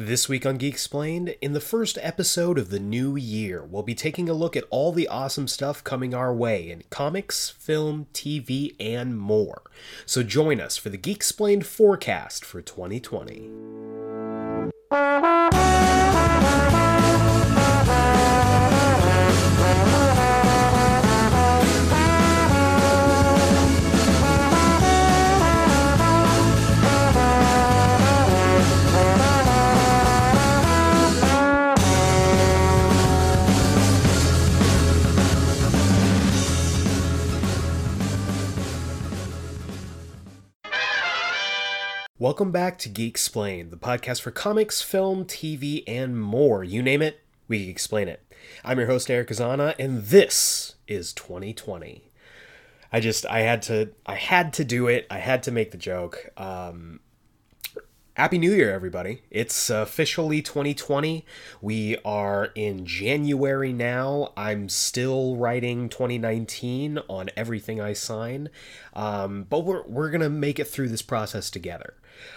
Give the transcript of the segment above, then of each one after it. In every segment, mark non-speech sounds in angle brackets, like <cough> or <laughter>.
This week on Geek Explained, in the first episode of the new year, we'll be taking a look at all the awesome stuff coming our way in comics, film, TV, and more. So join us for the Geek Explained forecast for 2020. Welcome back to Geek Explain, the podcast for comics, film, TV, and more. You name it, we explain it. I'm your host Eric Azana, and this is 2020. I just I had to I had to do it. I had to make the joke. Um, Happy New Year, everybody. It's officially 2020. We are in January now. I'm still writing 2019 on everything I sign, um, but we're, we're going to make it through this process together.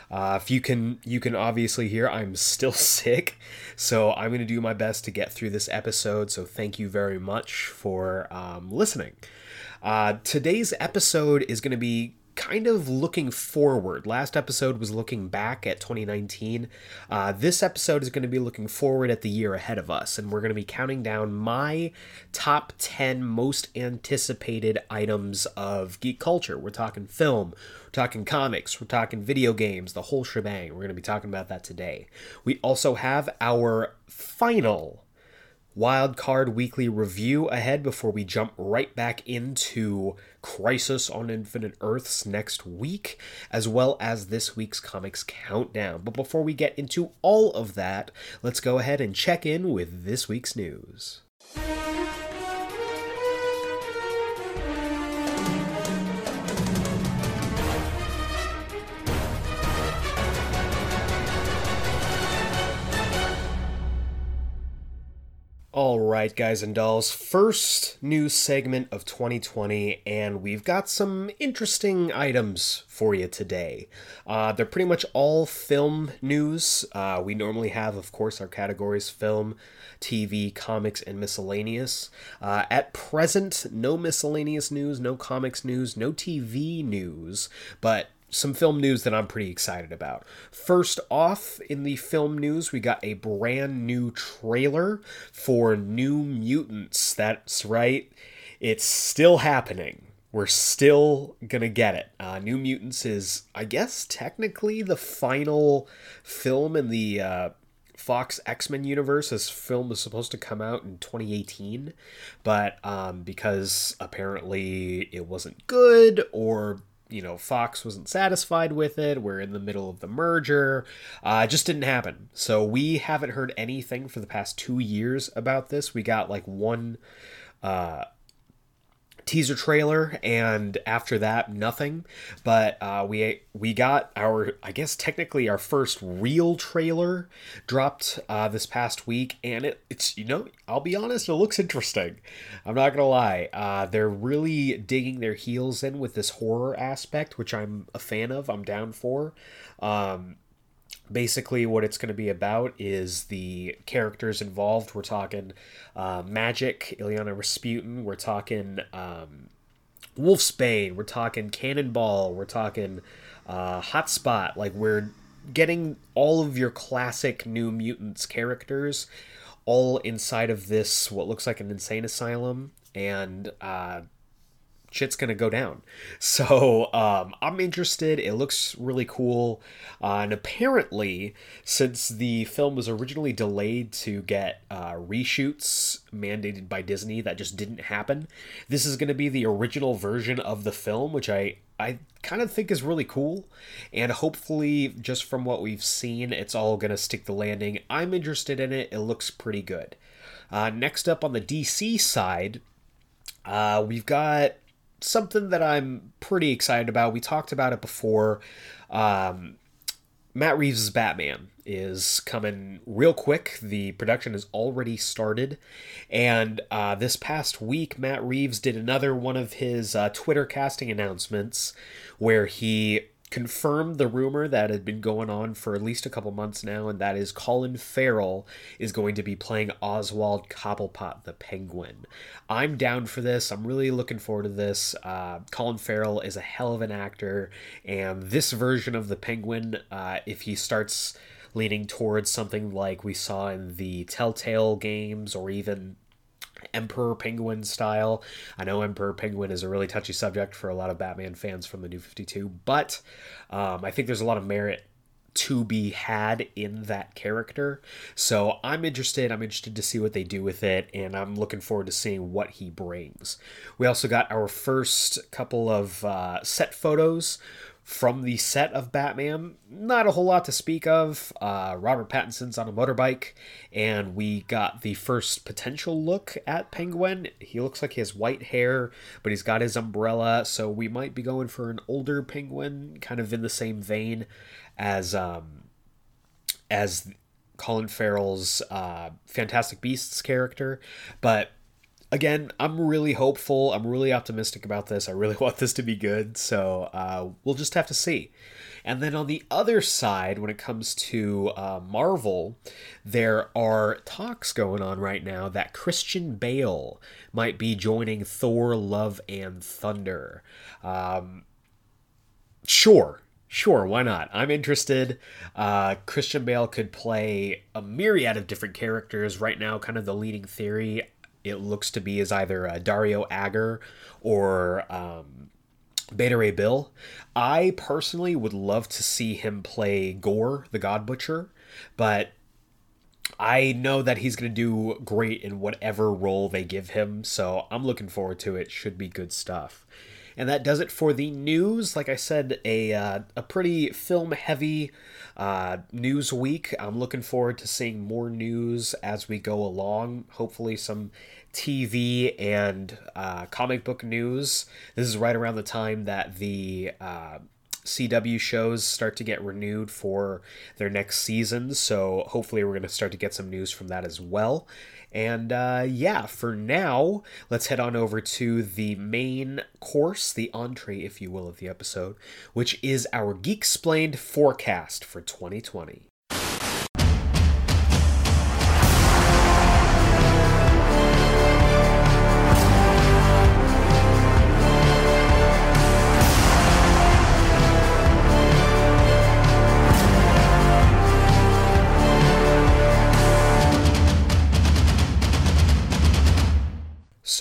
Uh, if you can, you can obviously hear I'm still <laughs> sick, so I'm to do my best to get through this episode. So thank you very much for um, listening. Uh, today's episode is to be kind of looking forward. Last episode was looking back at 2019. Uh, this episode is going to be looking forward at the year ahead of us, and we're going to be counting down my top 10 most anticipated items of geek culture. We're talking film, we're talking comics, we're talking video games, the whole shebang. We're going to be talking about that today. We also have our final wild card weekly review ahead before we jump right back into Crisis on Infinite Earths next week, as well as this week's comics countdown. But before we get into all of that, let's go ahead and check in with this week's news. All right, guys and dolls, first news segment of 2020, and we've got some interesting items for you today. Uh, they're pretty much all film news. Uh, we normally have, of course, our categories film, TV, comics, and miscellaneous. Uh, at present, no miscellaneous news, no comics news, no TV news, but some film news that I'm pretty excited about. First off, in the film news, we got a brand new trailer for New Mutants. That's right, it's still happening. We're still gonna get it. Uh, new Mutants is, I guess, technically the final film in the uh, Fox X Men universe. This film was supposed to come out in 2018, but um, because apparently it wasn't good or you know Fox wasn't satisfied with it. We're in the middle of the merger. Uh, just didn't happen. So we haven't heard anything for the past two years about this. We got like one uh, teaser trailer and after that nothing. But uh, we we got our i guess technically our first real trailer dropped uh, this past week and it, it's you know i'll be honest it looks interesting. I'm not gonna lie. Uh, they're really digging their heels in with this horror aspect which i'm a fan of i'm down for. Um, basically what it's going to be about is the characters involved. We're talking uh, Magik Illyana Rasputin we're talking um, wolfsbane we're talking cannonball we're talking uh, hotspot like we're getting all of your classic new mutants characters all inside of this what looks like an insane asylum. And uh, shit's gonna go down. <laughs> So um, I'm interested. It looks really cool, uh, and apparently, since the film was originally delayed to get uh, reshoots mandated by Disney, that just didn't happen. This is gonna be the original version of the film, which I I kind of think is really cool, and hopefully, just from what we've seen, it's all gonna stick the landing. I'm interested in it. It looks pretty good. Uh, next up on the DC side, uh, we've got something that I'm pretty excited about. We talked about it before. Um, Matt Reeves' Batman is coming real quick. The production has already started. And uh, this past week, Matt Reeves did another one of his uh, Twitter casting announcements where he confirmed the rumor that had been going on for at least a couple months now, and that is Colin Farrell is going to be playing Oswald Cobblepot the Penguin. I'm down for this. I'm really looking forward to this. Uh, Colin Farrell is a hell of an actor, and this version of the Penguin, uh, if he starts leaning towards something like we saw in the Telltale games or even Emperor Penguin style. I know Emperor Penguin is a really touchy subject for a lot of Batman fans from the New 52, but um, I think there's a lot of merit to be had in that character. So I'm interested. I'm interested to see what they do with it, and I'm looking forward to seeing what he brings. We also got our first couple of uh, set photos from the set of Batman. Not a whole lot to speak of. Uh, Robert Pattinson's on a motorbike, and we got the first potential look at Penguin. He looks like he has white hair, but he's got his umbrella, so we might be going for an older Penguin, kind of in the same vein as um, as Colin Farrell's uh, Fantastic Beasts character, but again, I'm really hopeful. I'm really optimistic about this. I really <laughs> want this to be good. So uh, we'll just have to see. And then on the other side, when it comes to uh, Marvel, there are talks going on right now that Christian Bale might be joining Thor Love and Thunder. Um, sure. Sure, why not? I'm interested. Uh, Christian Bale could play a myriad of different characters. Right now, kind of the leading theory it looks to be is either uh, Dario Agger or um, Beta Ray Bill. I personally would love to see him play Gorr, the God Butcher, but I know that he's going to do great in whatever role they give him, so I'm looking forward to it. Should be good stuff. And that does it for the news. Like I said, a uh, a pretty film heavy uh, news week. I'm looking forward to seeing more news as we go along. Hopefully, some TV and uh, comic book news. This is right around the time that the uh, CW shows start to get renewed for their next season. So hopefully, we're going to start to get some news from that as well. And uh, yeah, for now, let's head on over to the main course, the entree, if you will, of the episode, which is our Geek Explained forecast for 2020.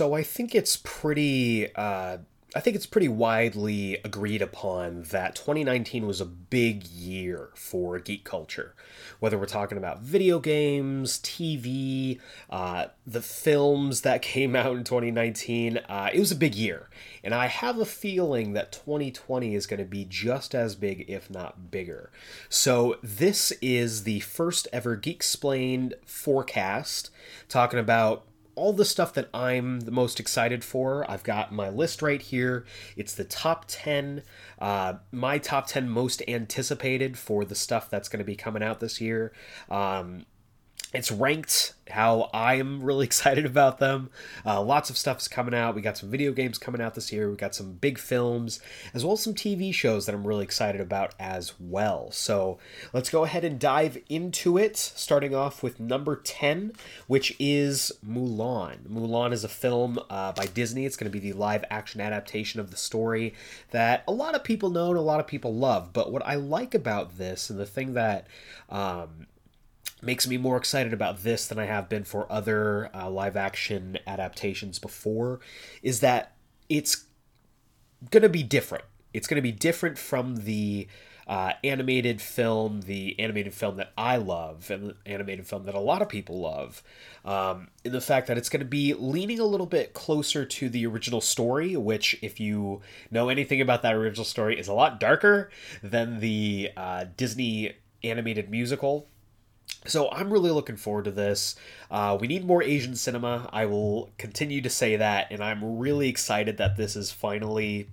So I think it's pretty. Uh, I think it's pretty widely agreed upon that 2019 was a big year for geek culture. Whether we're talking about video games, TV, uh, the films that <laughs> came out in 2019, uh, it was a big year. And I have a feeling that 2020 is going to be just as big, if not bigger. So this is the first ever Geek Explained forecast, talking about all the stuff that I'm the most excited for. I've got my list right here. It's the top 10, uh, my top 10 most anticipated for the stuff that's going to be coming out this year. Um, it's ranked how I'm really <laughs> excited about them. Uh, lots of stuff is coming out. We got some video games coming out this year. We got some big films, as well as some TV shows that I'm really excited about as well. So let's go ahead and dive into it, starting off with number 10, which is Mulan. Mulan is a film uh, by Disney. It's going to be the live action adaptation of the story that a lot of people know and a lot of people love. But what I like about this, and the thing that um, makes me more excited about this than I have been for other uh, live action adaptations before is that it's going to be different. It's going to be different from the uh, animated film, the animated film that I love, and the animated film that a lot of people love, um, in the fact that it's going to be leaning a little bit closer to the original story, which, if you know anything about that original story, is a lot darker than the uh, Disney animated musical so I'm really looking forward to this. Uh, we need more Asian cinema. I will continue to say that, and I'm really excited that this is finally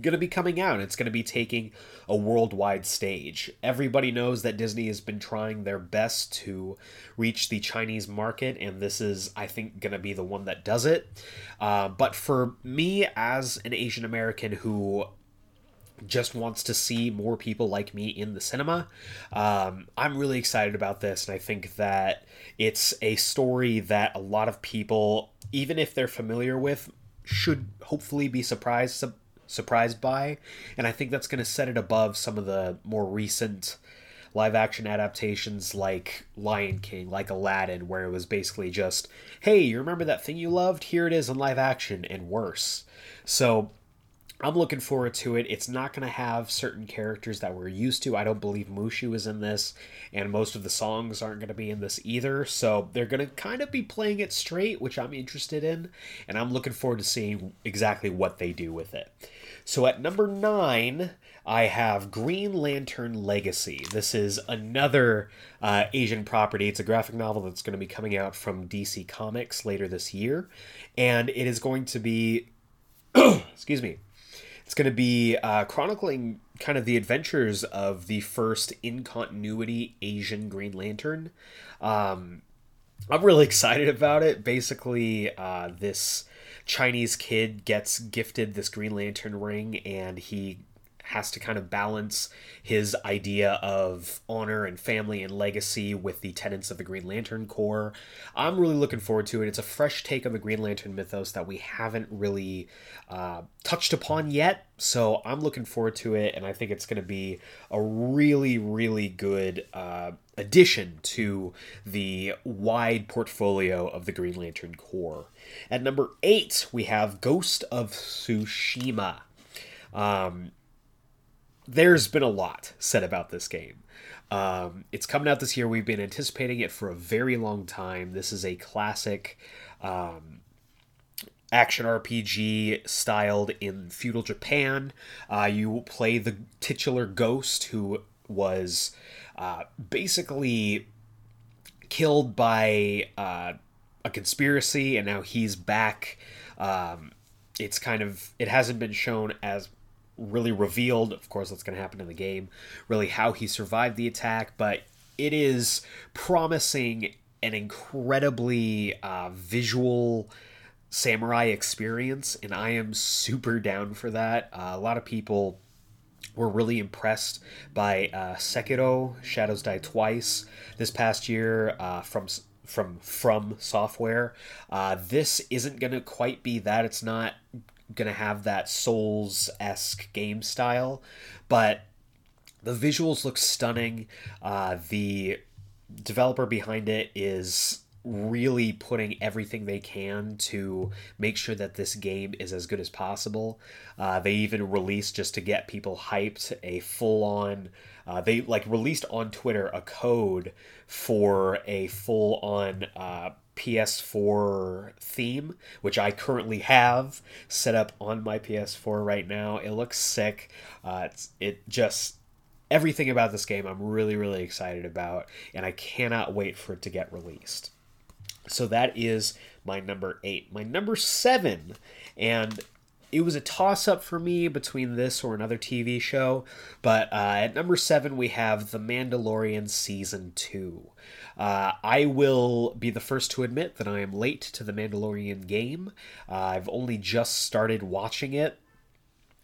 going to be coming out. It's going to be taking a worldwide stage. Everybody knows that Disney has been trying their best to reach the Chinese market, and this is, I think, going to be the one that does it. Uh, but for me, as an Asian American who just wants to see more people like me in the cinema. Um, I'm really excited about this, and I think that it's a story that a lot of people, even if they're familiar with, should hopefully be surprised su- surprised by. And I think that's going to set it above some of the more recent live action adaptations like Lion King, like Aladdin, where it was basically just, hey, you remember that thing you loved? Here it is in live action, and worse. So I'm looking forward to it. It's not going to have certain characters that we're used to. I don't believe Mushu is in this, and most of the songs aren't going to be in this either. So they're going to kind of be playing it straight, which I'm interested in, and I'm looking forward to seeing exactly what they do with it. So at number nine, I have Green Lantern Legacy. This is another uh, Asian property. It's a graphic novel that's going to be coming out from DC Comics later this year, and it is going to be, <coughs> excuse me it's going to be uh, chronicling kind of the adventures of the first in continuity Asian Green Lantern. Um, I'm really <laughs> excited about it. Basically, uh, this Chinese kid gets gifted this Green Lantern ring and he has to kind of balance his idea of honor and family and legacy with the tenets of the Green Lantern Corps. I'm really looking forward to it. It's a fresh take on the Green Lantern mythos that we haven't really uh, touched upon yet. So I'm looking forward to it, and I think it's going to be a really, really good uh, addition to the wide portfolio of the Green Lantern Corps. At number eight, we have Ghost of Tsushima. Um, there's been a lot said about this game. Um, it's coming out this year. We've been anticipating it for a very long time. This is a classic um, action RPG styled in feudal Japan. Uh, you play the titular ghost who was uh, basically killed by uh, a conspiracy, and now he's back. Um, it's kind of it hasn't been shown as really revealed. Of course, what's going to happen in the game. Really, how he survived the attack, but it is promising an incredibly uh, visual samurai experience, and I am super down for that. Uh, a lot of people were really impressed by uh, Sekiro: Shadows Die Twice this past year uh, from from From Software. Uh, this isn't gonna quite be that. It's not gonna have that Souls esque game style, but the visuals look stunning. Uh, the developer behind it is really putting everything they can to make sure that this game is as good as possible. Uh, they even released just to get people hyped a full on. Uh, they like released on Twitter a code for a full on uh, PS4 theme, which I currently have set up on my PS4 right now. It looks sick. Uh, it just everything about this game I'm really really excited about, and I cannot wait for it to get released. So that is my number eight. My number seven, and it was a toss up for me between this or another TV show. But uh, at number seven, we have The Mandalorian Season 2. Uh, I will be the first to admit that I am late to The Mandalorian game. Uh, I've only just started watching it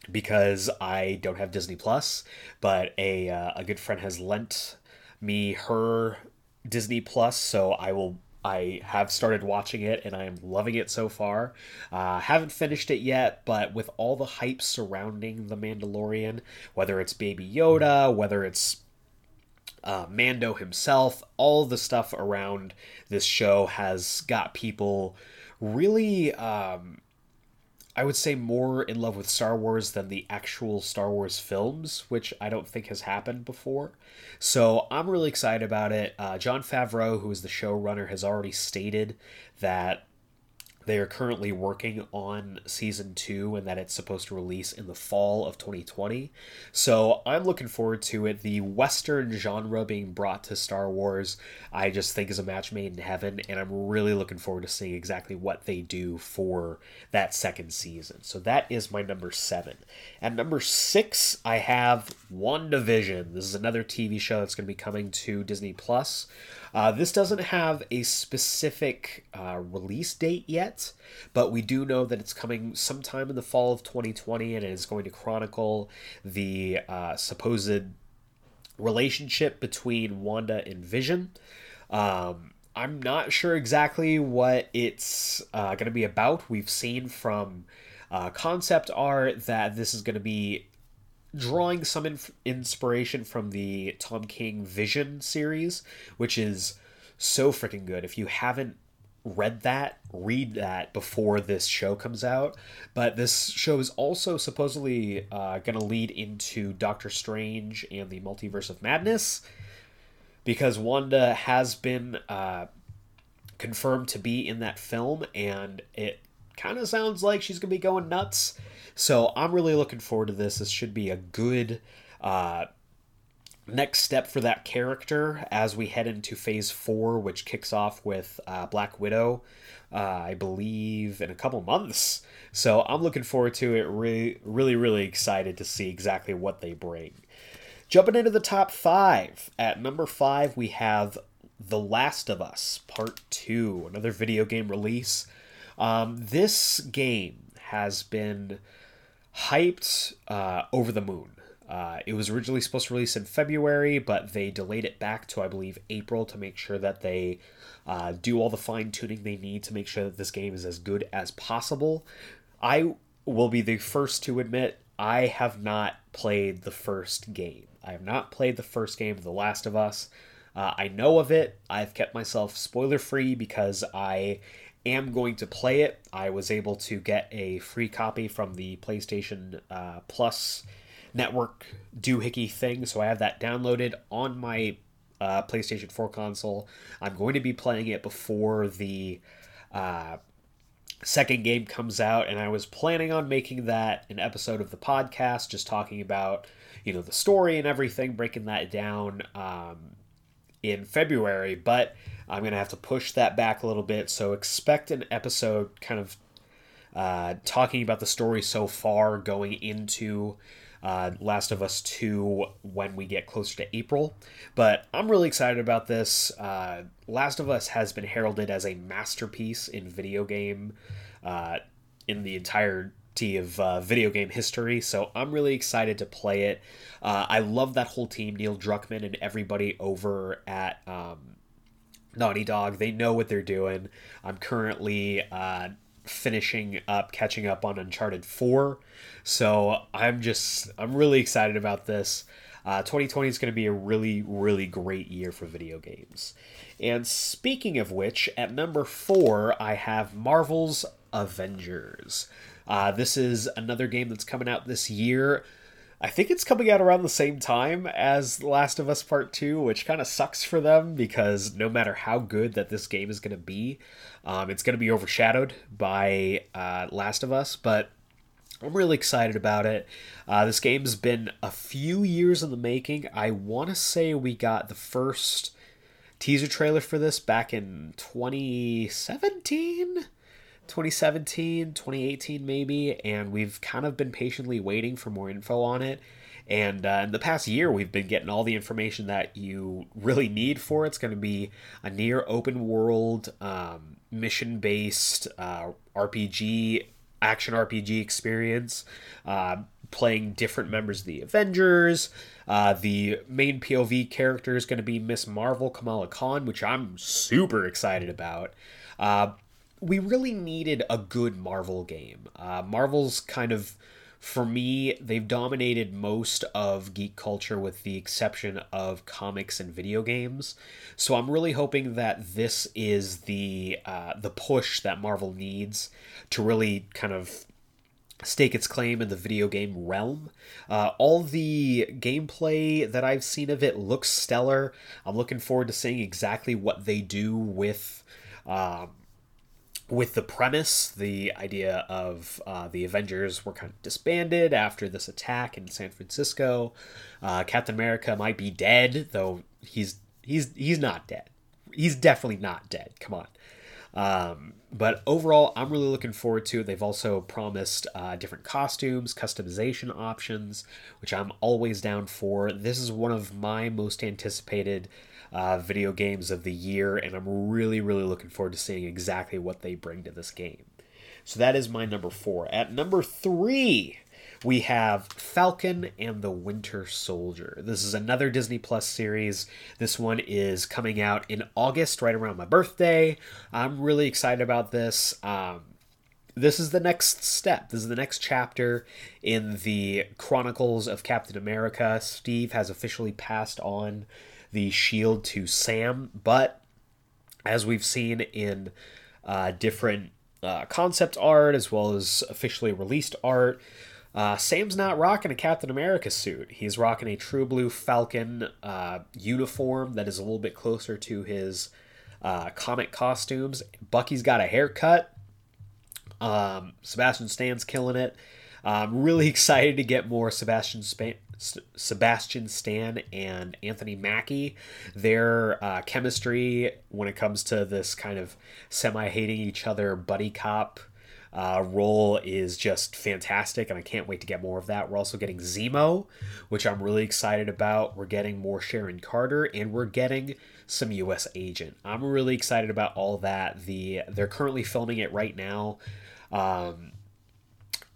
because I don't have Disney Plus, but a, uh, a good friend has lent me her Disney Plus, so I will I have started watching it and I am loving it so far. Uh, haven't finished it yet, but with all the hype surrounding The Mandalorian, whether it's Baby Yoda, whether it's uh, Mando himself, all the stuff around this show has got people really um, I would say more in love with Star Wars than the actual Star Wars films, which I don't think has happened before. So I'm really excited about it. Uh, Jon Favreau, who is the showrunner, has already stated that they are currently working on season two and that it's supposed to release in the fall of 2020. So I'm looking forward to it. The Western genre being brought to Star Wars, I just think is a match made in heaven, and I'm really looking forward to seeing exactly what they do for that second season. So that is my number seven. At number six, I have WandaVision. This is another TV show that's going to be coming to Disney Plus. Uh, this doesn't have a specific uh, release date yet, but we do know that it's coming sometime in the fall of 2020 and it is going to chronicle the uh, supposed relationship between Wanda and Vision. Um, I'm not sure exactly what it's uh, going to be about. We've seen from uh, concept art that this is going to be drawing some inf- inspiration from the Tom King Vision series, which is so freaking good. If you haven't read that, read that before this show comes out. But this show is also supposedly uh, going to lead into Doctor Strange and the Multiverse of Madness because Wanda has been uh, confirmed to be in that film, and it kind of sounds like she's going to be going nuts. So I'm really looking forward to this. This should be a good uh, next step for that character as we head into phase four, which kicks off with uh, Black Widow, uh, I believe, in a couple months. So I'm looking forward to it. Really, really, really excited to see exactly what they bring. Jumping into the top five. At number five, we have The Last of Us Part 2, another video game release. Um, this game has been hyped uh, over the moon. Uh, it was originally supposed to release in February, but they delayed it back to, I believe, April to make sure that they uh, do all the fine tuning they need to make sure that this game is as good as possible. I will be the first to admit I have not played the first game. I have not played the first game of The Last of Us. Uh, I know of it. I've kept myself spoiler free because I am going to play it. I was able to get a free copy from the PlayStation uh, Plus network doohickey thing, so I have that downloaded on my uh, PlayStation 4 console. I'm going to be playing it before the uh, second game comes out, and I was planning on making that an episode of the podcast, just talking about you know the story and everything, breaking that down um, in February, but I'm going to have to push that back a little bit. So expect an episode kind of uh, talking about the story so far going into uh, Last of Us 2 when we get closer to April. But I'm really excited about this. Uh, Last of Us has been heralded as a masterpiece in video game, uh, in the entirety of uh, video game history. So I'm really excited to play it. Uh, I love that whole team, Neil Druckmann and everybody over at. Um, Naughty Dog. They know what they're doing. I'm currently uh, finishing up, catching up on Uncharted 4. So I'm just, I'm really excited about this. Uh, 2020 is going to be a really, really great year for video games. And speaking of which, at number four, I have Marvel's Avengers. Uh, this is another game that's coming out this year. I think it's coming out around the same time as Last of Us Part 2, which kind of sucks for them because no matter how good that this game is going to be, um, it's going to be overshadowed by uh, Last of Us. But I'm really excited about it. Uh, this game's been a few years in the making. I want to say we got the first teaser trailer for this back in 2017 2017, 2018 maybe, and we've kind of been patiently waiting for more info on it. And uh, in the past year, we've been getting all the information that you really need for it. It's going to be a near open world, um, mission based uh, RPG, action RPG experience, uh, playing different members of the Avengers. Uh, the main POV character is going to be Ms. Marvel Kamala Khan, which I'm super excited about. Uh, we really needed a good Marvel game. Uh, Marvel's kind of, for me, they've dominated most of geek culture with the exception of comics and video games. So I'm really hoping that this is the uh, the push that Marvel needs to really kind of stake its claim in the video game realm. Uh, all the gameplay that I've seen of it looks stellar. I'm looking forward to seeing exactly what they do with. Um, with the premise, the idea of uh, the Avengers were kind of disbanded after this attack in San Francisco. Uh, Captain America might be dead, though he's he's he's not dead. He's definitely not dead. Come on. Um, but overall, I'm really looking forward to it. They've also promised uh, different costumes, customization options, which I'm always down for. This is one of my most anticipated uh, video games of the year, and I'm really, really looking forward to seeing exactly what they bring to this game. So that is my number four. At number three, we have Falcon and the Winter Soldier. This is another Disney Plus series. This one is coming out in August, right around my birthday. I'm really excited about this. Um, this is the next step. This is the next chapter in the Chronicles of Captain America. Steve has officially passed on the shield to Sam, but as we've seen in uh, different uh, concept art as well as officially released art, uh, Sam's not rocking a Captain America suit. He's rocking a true blue Falcon uh, uniform that is a little bit closer to his uh, comic costumes. Bucky's got a haircut. Um, Sebastian Stan's killing it. I'm really <laughs> excited to get more Sebastian Span- Sebastian Stan and Anthony Mackie. Their uh, chemistry when it comes to this kind of semi hating each other buddy cop uh, role is just fantastic, and I can't wait to get more of that. We're also getting Zemo, which I'm really excited about. We're getting more Sharon Carter, and we're getting some U.S. Agent. I'm really excited about all that. The they're currently filming it right now. Um,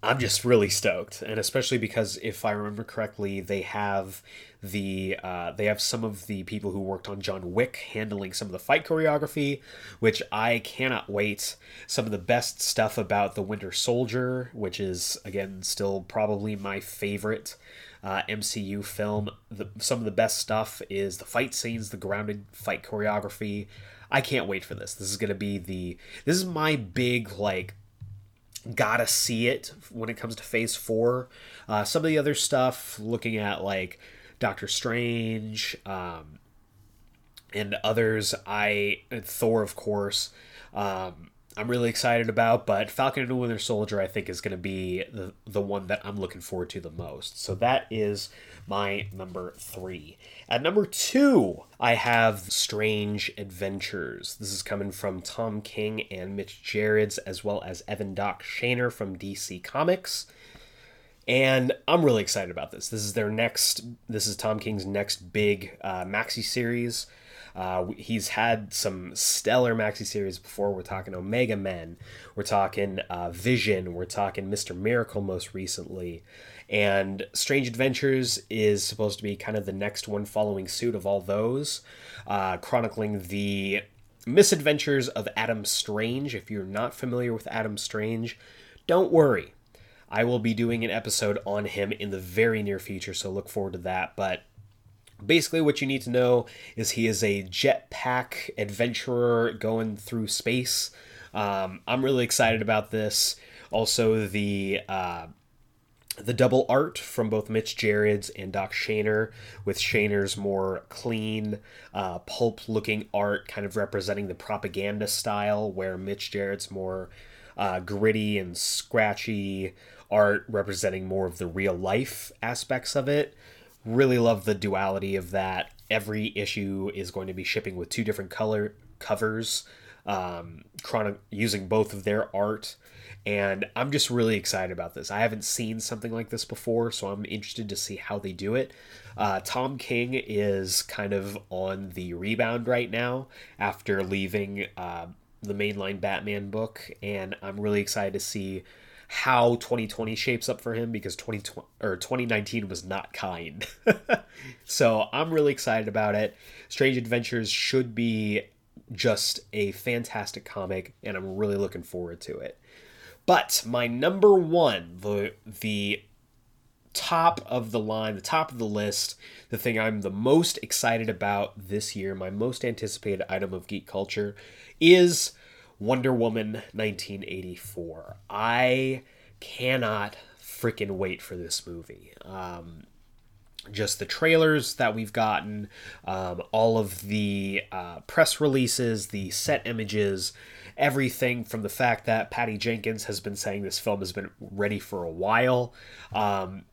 I'm just really stoked, and especially because if I remember correctly, they have the uh, they have some of the people who worked on John Wick handling some of the fight choreography, which I cannot wait. Some of the best stuff about the Winter Soldier, which is again still probably my favorite uh, MCU film. The, some of the best stuff is the fight scenes, the grounded fight choreography. I can't wait for this. This is gonna be the this is my big like gotta see it when it comes to phase four. Uh, some of the other stuff looking at like doctor strange um, and others i thor of course um, i'm really excited about but falcon and the winter soldier i think is going to be the, the one that i'm looking forward to the most. So that is my number three. At number two, I have Strange Adventures. This is coming from Tom King and Mitch Gerads, as well as Evan Doc Shaner from DC Comics. And I'm really excited about this. This is their next, this is Tom King's next big uh, maxi series. Uh, he's had some stellar maxi series before. We're talking Omega Men, we're talking uh, Vision, we're talking Mr. Miracle most recently. And Strange Adventures is supposed to be kind of the next one following suit of all those, uh, chronicling the misadventures of Adam Strange. If you're not familiar with Adam Strange, don't worry. I will be doing an episode on him in the very near future, so look forward to that. But basically, what you need to know is he is a jetpack adventurer going through space. Um, I'm really excited about this. Also, the uh, the double art from both Mitch Gerads and Doc Shaner, with Shaner's more clean, uh, pulp looking art kind of representing the propaganda style, where Mitch Gerads' more uh, gritty and scratchy art representing more of the real life aspects of it. Really love the duality of that. Every issue is going to be shipping with two different color covers, um, using both of their art and I'm just really excited about this. I haven't seen something like this before, so I'm interested to see how they do it. Uh, Tom King is kind of on the rebound right now after leaving uh, the mainline Batman book, and I'm really excited to see how 2020 shapes up for him because 2020 or 2019 was not kind. <laughs> so I'm really excited about it. Strange Adventures should be just a fantastic comic, and I'm really looking forward to it. But my number one, the the top of the line, the top of the list, the thing I'm the most excited about this year, my most anticipated item of geek culture, is Wonder Woman 1984. I cannot freaking wait for this movie. Um, just the trailers that we've gotten, um, all of the uh, press releases, the set images, everything from the fact that Patty Jenkins has been saying this film has been ready for a while. Um,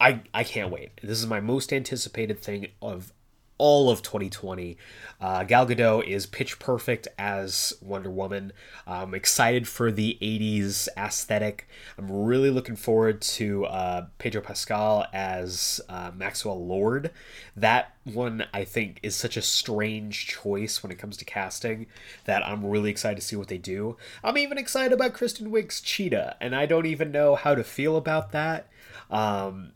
I I can't wait. This is my most anticipated thing of all of 2020. Uh, Gal Gadot is pitch perfect as Wonder Woman. I'm excited for the 80s aesthetic. I'm really looking forward to uh, Pedro Pascal as uh, Maxwell Lord. That one, I think, is such a strange choice when it comes to casting that I'm really excited to see what they do. I'm even excited about Kristen Wiig's Cheetah, and I don't even know how to feel about that. Um,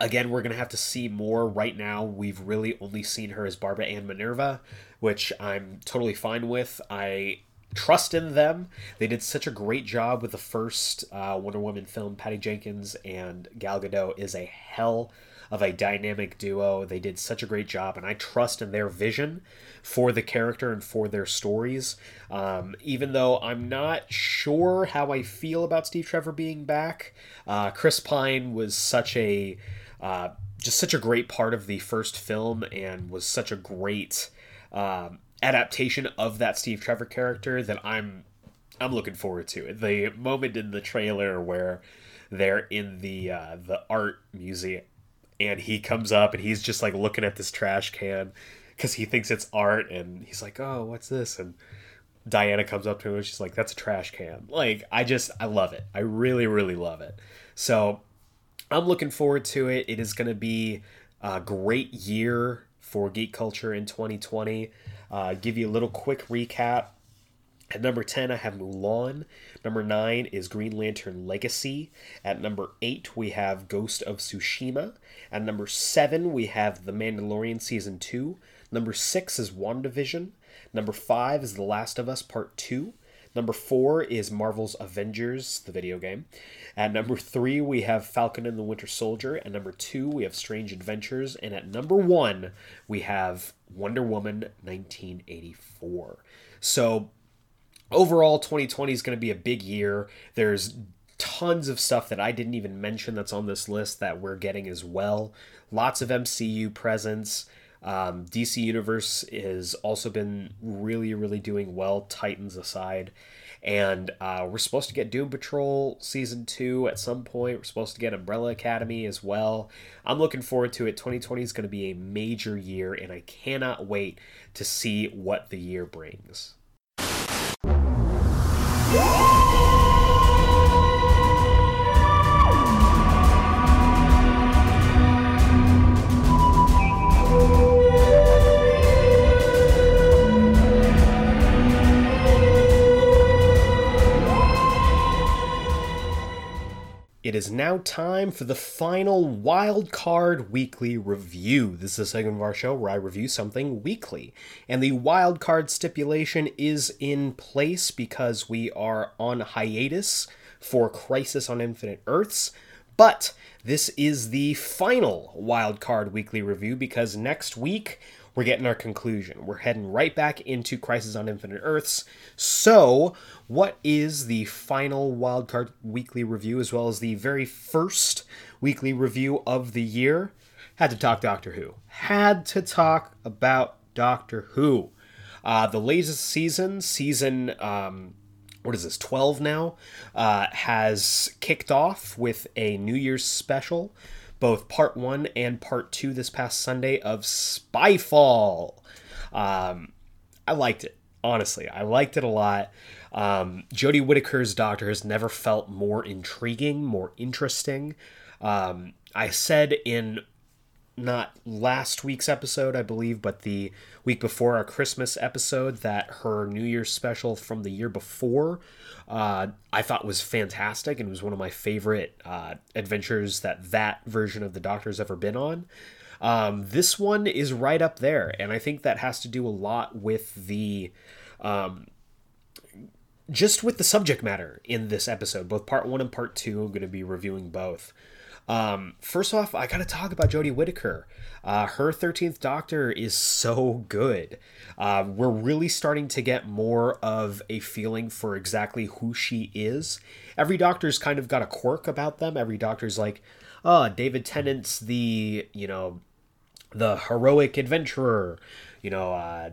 Again, we're going to have to see more. Right now, we've really only seen her as Barbara and Minerva, which I'm totally fine with. I trust in them. They did such a great job with the first uh, Wonder Woman film. Patty Jenkins and Gal Gadot is a hell of a dynamic duo. They did such a great job, and I trust in their vision for the character and for their stories. Um, even though I'm not sure how I feel about Steve Trevor being back, uh, Chris Pine was such a uh, just such a great part of the first film and was such a great um, adaptation of that Steve Trevor character that I'm I'm looking forward to it. The moment in the trailer where they're in the uh, the art museum and he comes up and he's just like looking at this trash can because he thinks it's art and he's like, "Oh, what's this?" and Diana comes up to him and she's like, "That's a trash can." Like I just I love it. I really really love it. So I'm looking forward to it. It is going to be a great year for geek culture in 2020. Uh, give you a little quick recap. At number 10, I have Mulan. Number 9 is Green Lantern Legacy. At number 8, we have Ghost of Tsushima. At number 7, we have The Mandalorian Season 2. Number 6 is WandaVision. Number 5 is The Last of Us Part 2. Number 4 is Marvel's Avengers, the video game. At number three, we have Falcon and the Winter Soldier. At number two, we have Strange Adventures. And at number one, we have Wonder Woman 1984. So overall, 2020 is going to be a big year. There's tons of stuff that I didn't even mention that's on this list that we're getting as well. Lots of MCU presence. Um, DC Universe has also been really, really doing well, Titans aside. And uh, we're supposed to get Doom Patrol season two at some point. We're supposed to get Umbrella Academy as well. I'm looking forward to it. 2020 is going to be a major year, and I cannot wait to see what the year brings. It is now time for the final Wild Card Weekly Review. This is the segment of our show where I review something weekly. And the Wild Card stipulation is in place because we are on hiatus for Crisis on Infinite Earths. But this is the final Wild Card Weekly Review because next week we're getting our conclusion. We're heading right back into Crisis on Infinite Earths. So, what is the final Wildcard Weekly review, as well as the very first weekly review of the year? Had to talk Doctor Who. Had to talk about Doctor Who. Uh, the latest season, season um, what is this 12 now uh, has kicked off with a new year's special both part one and part two this past Sunday of Spyfall. Um, I liked it, honestly. I liked it a lot. Um, Jodie Whittaker's Doctor has never felt more intriguing, more interesting. Um, I said in not last week's episode, I believe, but the week before our Christmas episode that her New Year's special from the year before uh, I thought was fantastic and was one of my favorite uh, adventures that that version of the Doctor's ever been on. Um, this one is right up there, and I think that has to do a lot with the. Um, just with the subject matter in this episode, both part one and part two, I'm going to be reviewing both. Um, first off, I got to talk about Jodie Whittaker. Uh, her 13th Doctor is so good. Uh, we're really starting to get more of a feeling for exactly who she is. Every Doctor's kind of got a quirk about them. Every Doctor's like, oh, David Tennant's the, you know, the heroic adventurer. You know, uh,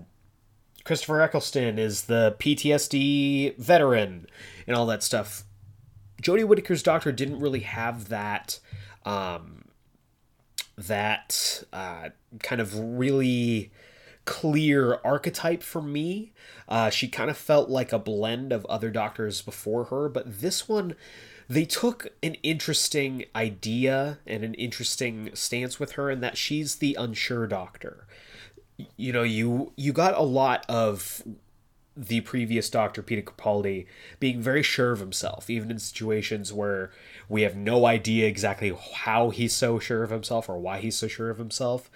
Christopher Eccleston is the PTSD veteran and all that stuff. Jodie Whittaker's Doctor didn't really have that um, that uh, kind of really clear archetype for me. Uh, she kind of felt like a blend of other doctors before her, but this one, they took an interesting idea and an interesting stance with her in that she's the unsure doctor. You know, you you got a lot of the previous doctor Peter Capaldi being very sure of himself, even in situations where we have no idea exactly how he's so sure of himself or why he's so sure of himself.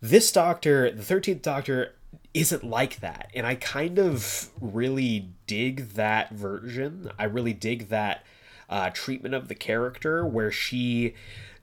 This doctor, the 13th doctor, isn't like that. And I kind of really dig that version. I really dig that uh, treatment of the character where she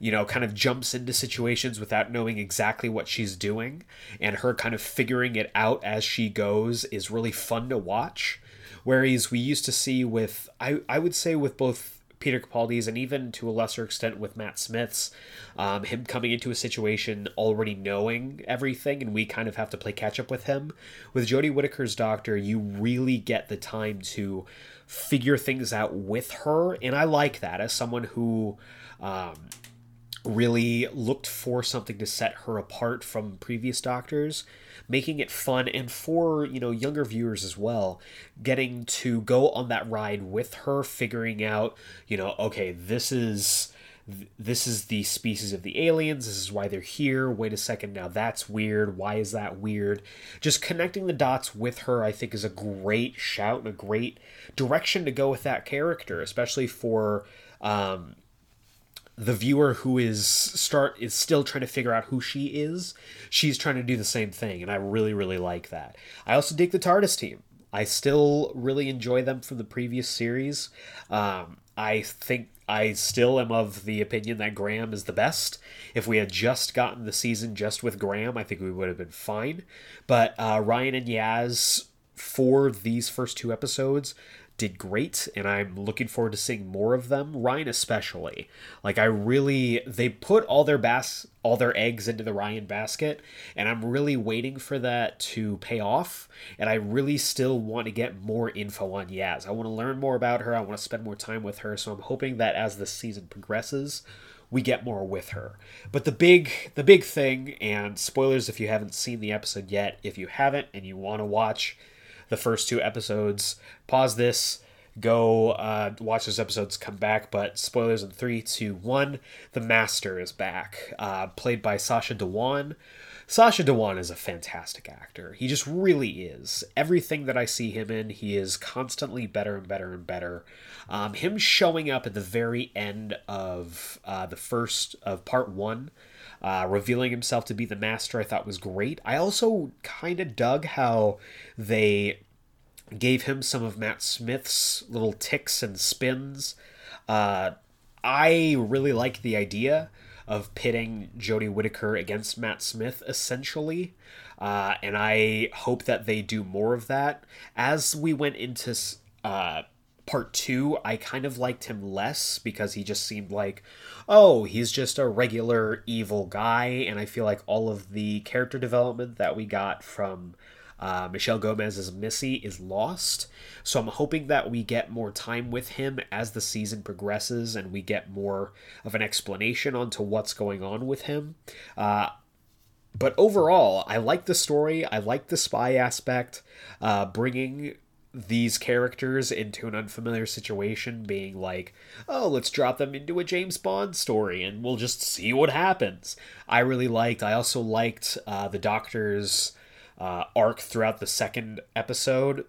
you know, kind of jumps into situations without knowing exactly what she's doing, and her kind of figuring it out as she goes is really fun to watch. Whereas we used to see with, I, I would say, with both Peter Capaldi's and even to a lesser extent with Matt Smith's, um, him coming into a situation already knowing everything, and we kind of have to play catch up with him. With Jodie Whittaker's Doctor, you really get the time to figure things out with her, and I like that as someone who. Um, really looked for something to set her apart from previous doctors making it fun and for you know younger viewers as well getting to go on that ride with her figuring out you know okay this is this is the species of the aliens this is why they're here wait a second now that's weird why is that weird? Just connecting the dots with her i think is a great shout and a great direction to go with that character especially for um, the viewer who is start is still trying to figure out who she is she's trying to do the same thing and i really really like that. I also dig the tardis team. I still really enjoy them from the previous series. Um, i think i still am of the opinion that graham is the best. If we had just gotten the season just with graham i think we would have been fine. But uh, ryan and yaz for these first two episodes did great and I'm looking forward to seeing more of them. Ryan especially. Like I really they put all their bas all their eggs into the Ryan basket and I'm really waiting for that to pay off and I really still want to get more info on Yaz. I want to learn more about her. I want to spend more time with her. So I'm hoping that as the season progresses, we get more with her. But the big the big thing and spoilers if you haven't seen the episode yet, if you haven't and you want to watch the first two episodes. Pause this, go uh, watch those episodes, come back. But spoilers in three, two, one. The Master is back, uh, played by Sacha Dhawan. Sacha Dhawan is a fantastic actor. He just really is. Everything that I see him in, he is constantly better and better and better. Um, him showing up at the very end of uh, the first of part one, uh, revealing himself to be the master, I thought was great. I also kind of dug how they gave him some of Matt Smith's little ticks and spins. Uh, I really like the idea of pitting Jodie Whittaker against Matt Smith, essentially. Uh, and I hope that they do more of that. As we went into uh, part two, I kind of liked him less because he just seemed like, oh, he's just a regular evil guy. And I feel like all of the character development that we got from uh, Michelle Gomez's Missy is lost. So I'm hoping that we get more time with him as the season progresses and we get more of an explanation onto what's going on with him. Uh, but overall, I like the story. I like the spy aspect, uh, bringing these characters into an unfamiliar situation, being like, oh, let's drop them into a James Bond story and we'll just see what happens. I really liked. I also liked uh, the Doctor's uh, arc throughout the second episode,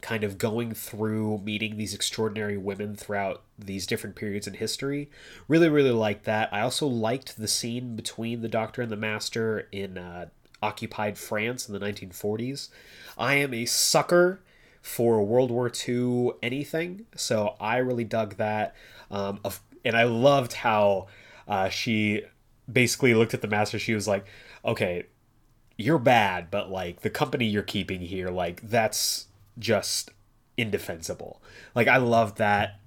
kind of going through meeting these extraordinary women throughout these different periods in history. Really, really liked that. I also liked the scene between the Doctor and the Master in uh, occupied France in the 1940s. I am a sucker for World War II anything, so I really dug that. Um, and I loved how uh, she basically looked at the Master. She was like, okay, you're bad, but like the company you're keeping here, like that's just indefensible. Like I love that.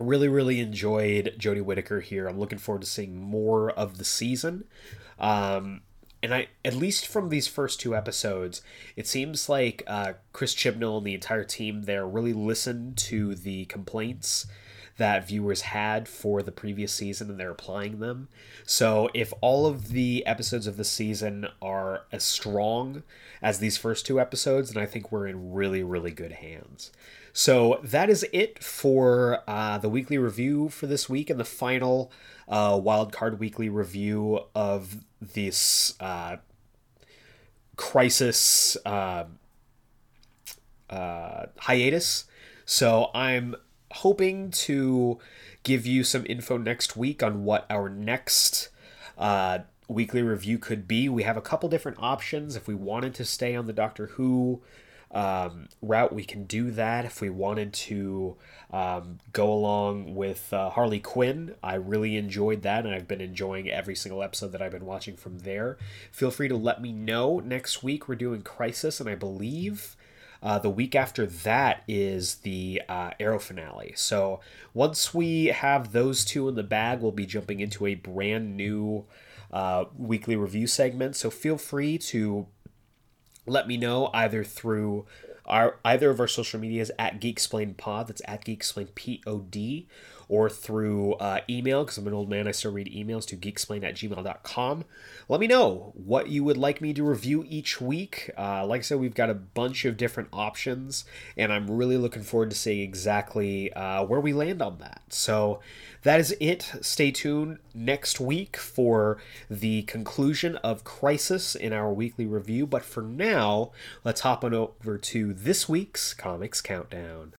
Really, really enjoyed Jodie Whittaker here. I'm looking forward to seeing more of the season. Um, and I, at least from these first two episodes, it seems like uh, Chris Chibnall and the entire team there really listened to the complaints that viewers had for the previous season and they're applying them. So if all of the episodes of the season are as strong as these first two episodes, then I think we're in really, really good hands. So that is it for uh, the weekly review for this week and the final uh, wildcard weekly review of this uh, crisis uh, uh, hiatus. So I'm hoping to give you some info next week on what our next uh, weekly review could be. We have a couple different options. If we wanted to stay on the Doctor Who um, route, we can do that. If we wanted to um, go along with uh, Harley Quinn, I really enjoyed that, and I've been enjoying every single episode that I've been watching from there. Feel free to let me know. Next week, we're doing Crisis, and I believe. Uh, the week after that is the uh, Arrow finale. So once we have those two in the bag, we'll be jumping into a brand new uh, weekly review segment. So feel free to let me know either through our either of our social medias at Geeksplain Pod. That's at Geeksplain P O D or through uh, email, because I'm an old man, I still read emails to geeksplain at gmail.com. Let me know what you would like me to review each week. Uh, like I said, we've got a bunch of different options, and I'm really looking forward to seeing exactly uh, where we land on that. So that is it. Stay tuned next week for the conclusion of Crisis in our weekly review. But for now, let's hop on over to this week's Comics Countdown.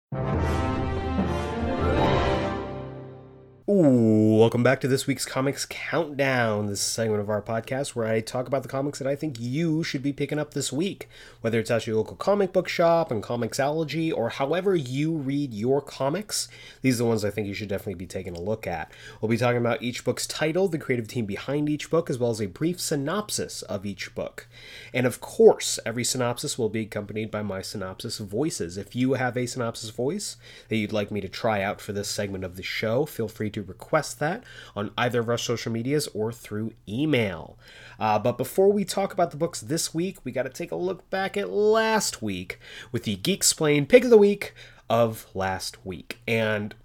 Welcome back to this week's Comics Countdown. This segment of our podcast where I talk about the comics that I think you should be picking up this week, whether it's at your local comic book shop and Comixology or however you read your comics. These are the ones I think you should definitely be taking a look at. We'll be talking about each book's title, the creative team behind each book, as well as a brief synopsis of each book. And of course, every synopsis will be accompanied by my synopsis voices. If you have a synopsis voice that you'd like me to try out for this segment of the show, feel free to to request that on either of our social medias or through email. Uh, but before we talk about the books this week, we got to take a look back at last week with the Geeksplain Pick of the Week of last week. And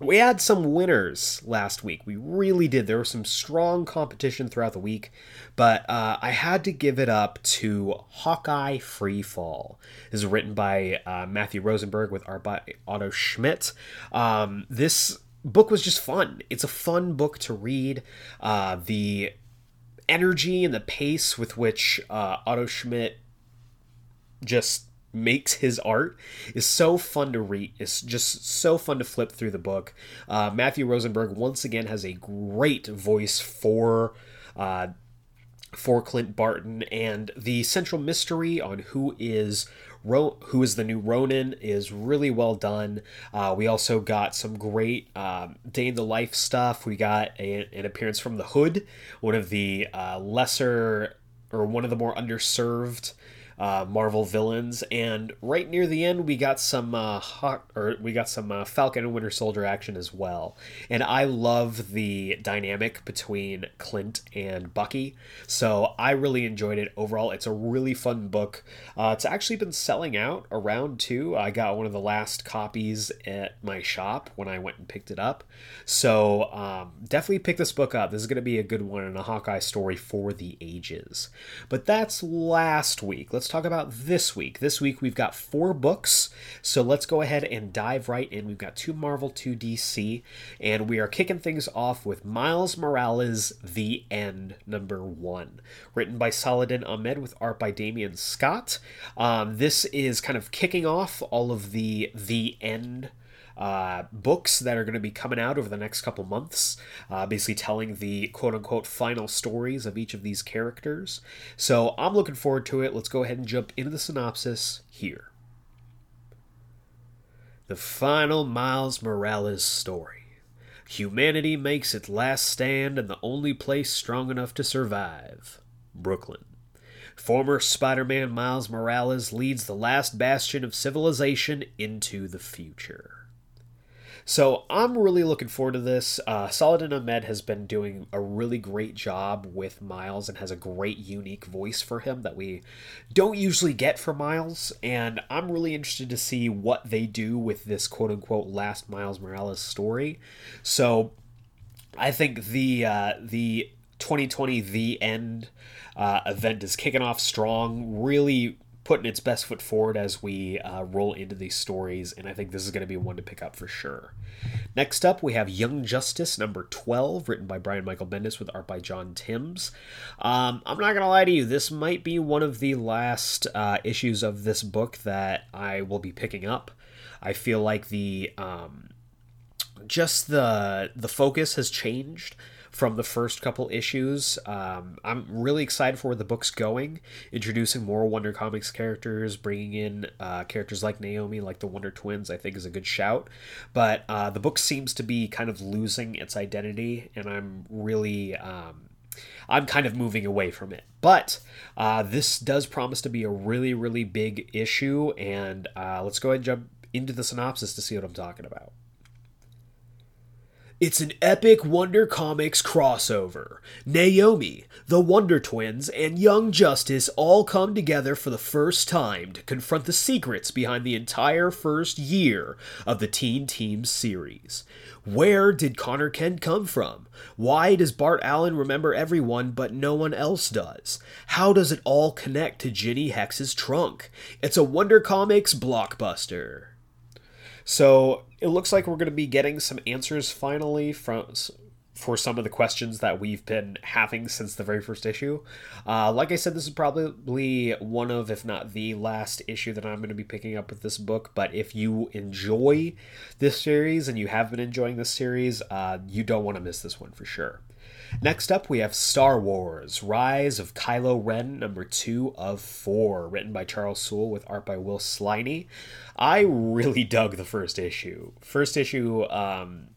we had some winners last week. We really did. There was some strong competition throughout the week, but uh, I had to give it up to Hawkeye Free Fall. This is written by uh, Matthew Rosenberg with art by Otto Schmidt. Um, this book was just fun. It's a fun book to read. Uh, the energy and the pace with which uh, Otto Schmidt just makes his art is so fun to read. It's just so fun to flip through the book. Uh, Matthew Rosenberg once again has a great voice for. Uh, for Clint Barton and the central mystery on who is Ro- who is the new Ronin, is really well done. Uh, we also got some great um, day in the life stuff. We got a, an appearance from the Hood, one of the uh, lesser or one of the more underserved uh, Marvel villains, and right near the end we got some uh, hot, or we got some uh, Falcon and Winter Soldier action as well. And I love the dynamic between Clint and Bucky, so I really enjoyed it overall. It's a really fun book. Uh, it's actually been selling out around too. I got one of the last copies at my shop when I went and picked it up, so um, definitely pick this book up. This is going to be a good one and a Hawkeye story for the ages. But that's last week. Let's talk about this week. This week we've got four books, so let's go ahead and dive right in. We've got two Marvel, two DC, and we are kicking things off with Miles Morales: The End, number one, written by Saladin Ahmed with art by Damion Scott. Um, this is kind of kicking off all of the The End uh, books that are going to be coming out over the next couple months, uh, basically telling the quote unquote final stories of each of these characters. So I'm looking forward to it. Let's go ahead and jump into the synopsis here. The final Miles Morales story. Humanity makes its last stand in the only place strong enough to survive Brooklyn. Former Spider Man Miles Morales leads the last bastion of civilization into the future. So I'm really looking forward to this. Uh, Saladin Ahmed has been doing a really great job with Miles and has a great unique voice for him that we don't usually get for Miles. And I'm really interested to see what they do with this quote unquote last Miles Morales story. So I think the uh, the 2020 The End uh, event is kicking off strong. Really putting its best foot forward as we uh, roll into these stories, and I think this is going to be one to pick up for sure. Next up, we have Young Justice number 12, written by Brian Michael Bendis with art by John Timms. Um, I'm not going to lie to you, this might be one of the last uh, issues of this book that I will be picking up. I feel like the. Um, just the the focus has changed from the first couple issues. Um, I'm really excited for where the book's going, introducing more Wonder Comics characters, bringing in uh, characters like Naomi, like the Wonder Twins. I think is a good shout, but uh, the book seems to be kind of losing its identity, and I'm really. Um, I'm kind of moving away from it. But uh, this does promise to be a really, really big issue, and uh, let's go ahead and jump into the synopsis to see what I'm talking about. It's an epic Wonder Comics crossover. Naomi, the Wonder Twins, and Young Justice all come together for the first time to confront the secrets behind the entire first year of the Teen Team series. Where did Connor Kent come from? Why does Bart Allen remember everyone but no one else does? How does it all connect to Ginny Hex's trunk? It's a Wonder Comics blockbuster. So it looks like we're going to be getting some answers finally from for some of the questions that we've been having since the very first issue. Uh, like I said, this is probably one of, if not the last issue that I'm going to be picking up with this book. But if you enjoy this series and you have been enjoying this series, uh, you don't want to miss this one for sure. Next up, we have Star Wars Rise of Kylo Ren, number two of four, written by Charles Soule with art by Will Sliney. I really <laughs> dug the first issue. First issue, um,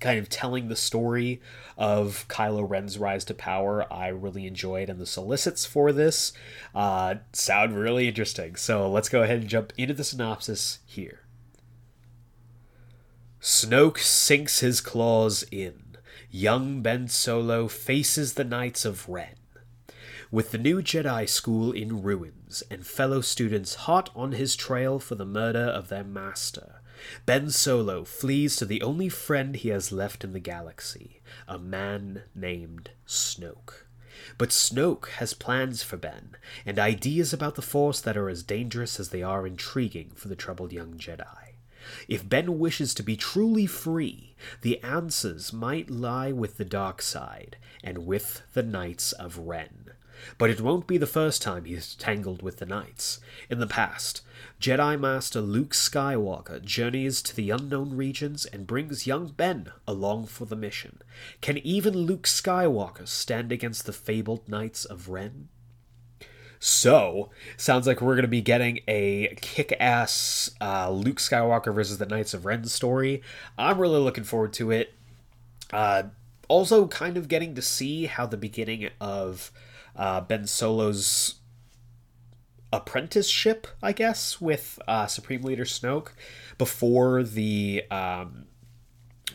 kind of telling the story of Kylo Ren's rise to power, I really enjoyed, and the solicits for this uh, sound really interesting. So let's go ahead and jump into the synopsis here. Snoke sinks his claws in young Ben Solo faces the Knights of Ren. With the new Jedi school in ruins and fellow students hot on his trail for the murder of their master, Ben Solo flees to the only friend he has left in the galaxy, a man named Snoke. But Snoke has plans for Ben, and ideas about the Force that are as dangerous as they are intriguing for the troubled young Jedi. If Ben wishes to be truly free, the answers might lie with the dark side and with the Knights of Ren. But it won't be the first time he's tangled with the Knights. In the past, Jedi Master Luke Skywalker journeys to the unknown regions and brings young Ben along for the mission. Can even Luke Skywalker stand against the fabled Knights of Ren? So, sounds like we're going to be getting a kick ass uh, Luke Skywalker versus the Knights of Ren story. I'm really looking forward to it. Uh, also, kind of getting to see how the beginning of uh, Ben Solo's apprenticeship, I guess, with uh, Supreme Leader Snoke before the um,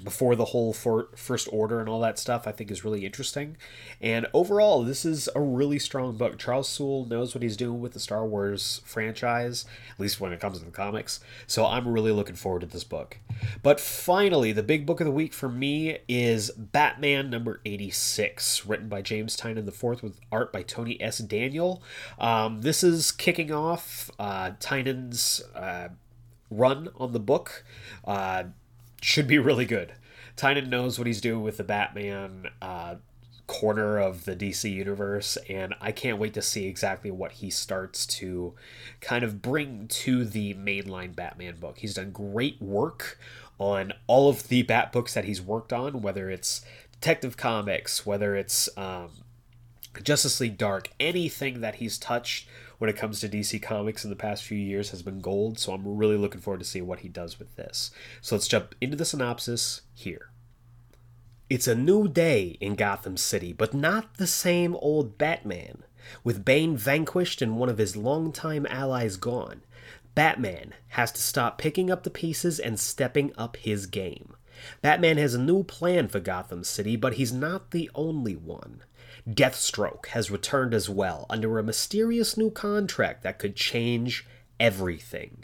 before the whole first order and all that stuff i think is really interesting. And overall this is a really strong book. Charles soule knows what he's doing with the star wars franchise at least when it comes to the comics. So i'm really looking forward to this book. But finally the big book of the week for me is batman number 86 written by james tynion iv with art by tony s. Daniel. Um, this is kicking off uh, tynion's uh, run on the book. Uh, should be really good. Tynion knows what he's doing with the Batman uh, corner of the DC universe, and I can't wait to see exactly what he starts to kind of bring to the mainline Batman book. He's done great work on all of the Bat books that he's worked on, whether it's Detective Comics, whether it's um, Justice League Dark, anything that he's touched when it comes to DC Comics in the past few years has been gold, so I'm really looking forward to see what he does with this. So let's jump into the synopsis here. It's a new day in Gotham City, but not the same old Batman. With Bane vanquished and one of his longtime allies gone, Batman has to stop picking up the pieces and stepping up his game. Batman has a new plan for Gotham City, but he's not the only one. Deathstroke has returned as well under a mysterious new contract that could change everything.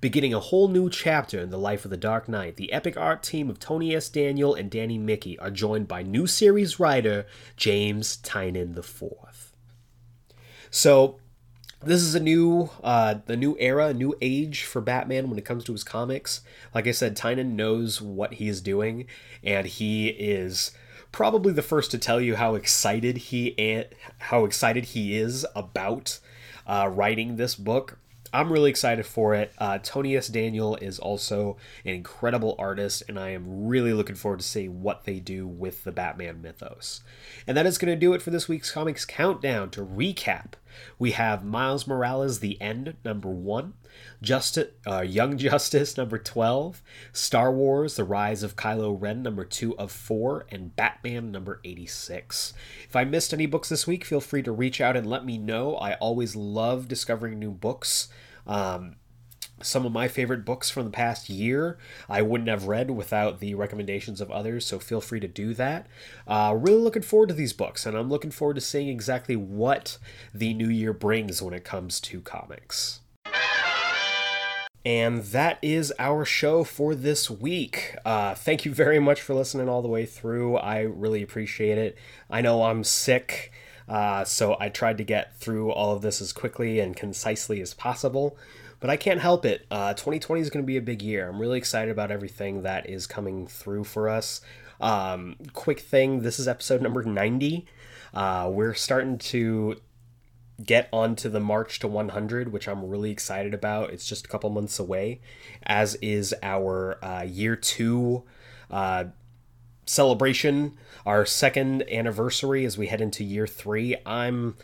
Beginning a whole new chapter in the life of the Dark Knight, the epic art team of Tony S. Daniel and Danny Miki are joined by new series writer James Tynion IV. So, this is a new uh the new era a new age for batman when it comes to his comics like i said Tynion knows what he is doing and he is probably the first to tell you how excited he how excited he is about uh, writing this book I'm really excited for it. Uh, Tony S. Daniel is also an incredible artist, and I am really looking forward to see what they do with the Batman mythos. And that is going to do it for this week's Comics Countdown. To recap, we have Miles Morales: The End, number one, Justice, uh, Young <laughs> Justice, number twelve, Star Wars: The Rise of Kylo Ren, number two of four, and Batman, number eighty-six. If I missed any books this week, feel free to reach out and let me know. I always love discovering new books. Um, some of my favorite books from the past year I wouldn't have read without the recommendations of others, so feel free to do that. Uh, really looking forward to these books, and I'm looking forward to seeing exactly what the new year brings when it comes to comics. And that is our show for this week. Uh, thank you very much for listening all the way through. I really appreciate it. I know I'm sick. Uh, so I tried to get through all of this as quickly and concisely as possible, but I can't help it. Uh, 2020 is going to be a big year. I'm really excited about everything that is coming through for us. Um, quick thing this is episode number 90. Uh, we're starting to get onto the march to 100 which i'm really excited about it's just a couple months away as is our uh, year two uh, celebration, our second anniversary as we head into year three. I'm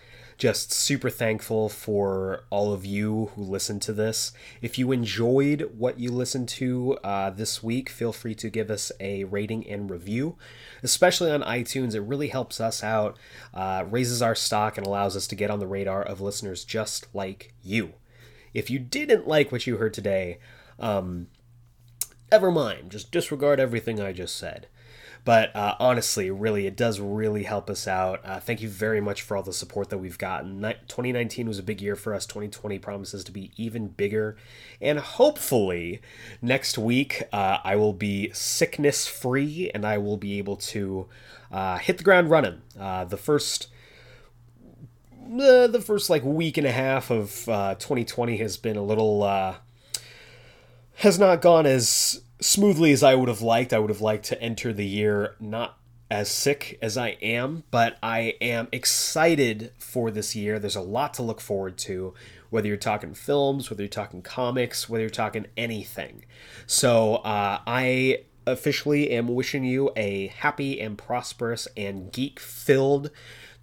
just super thankful for all of you who listen to this. If you enjoyed what you listened to uh, this week, feel free to give us a rating and review, especially on iTunes. It really helps us out, uh, raises our stock, and allows us to get on the radar of listeners just like you. If you didn't like what you heard today, um, never mind. Just disregard everything I just said. But uh, honestly, really, it does really help us out. Uh, thank you very much for all the support that we've gotten. 2019 was a big year for us. 2020 promises to be even bigger. And hopefully, next week, uh, I will be sickness free and I will be able to uh, hit the ground running. Uh, the first. the first like week and a half of 2020 uh, has been a little has not gone as smoothly as I would have liked. I would have liked to enter the year not as sick as I am, but I am excited for this year. There's a lot to look forward to, whether you're talking films, whether you're talking comics, whether you're talking anything. So uh, I officially am wishing you a happy and prosperous and geek filled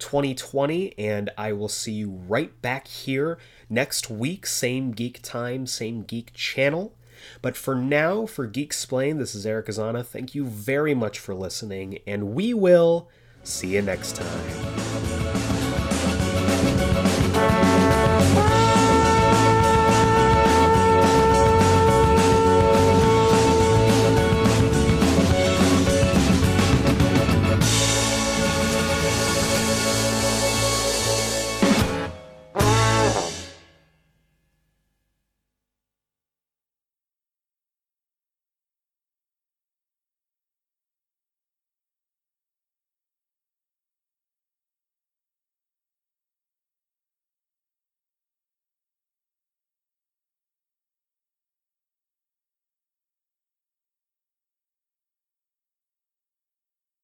2020, and I will see you right back here next week. Same geek time, same geek channel. But for now, for Geeksplain, this is Eric Azana. Thank you very much for listening, and we will see you next time.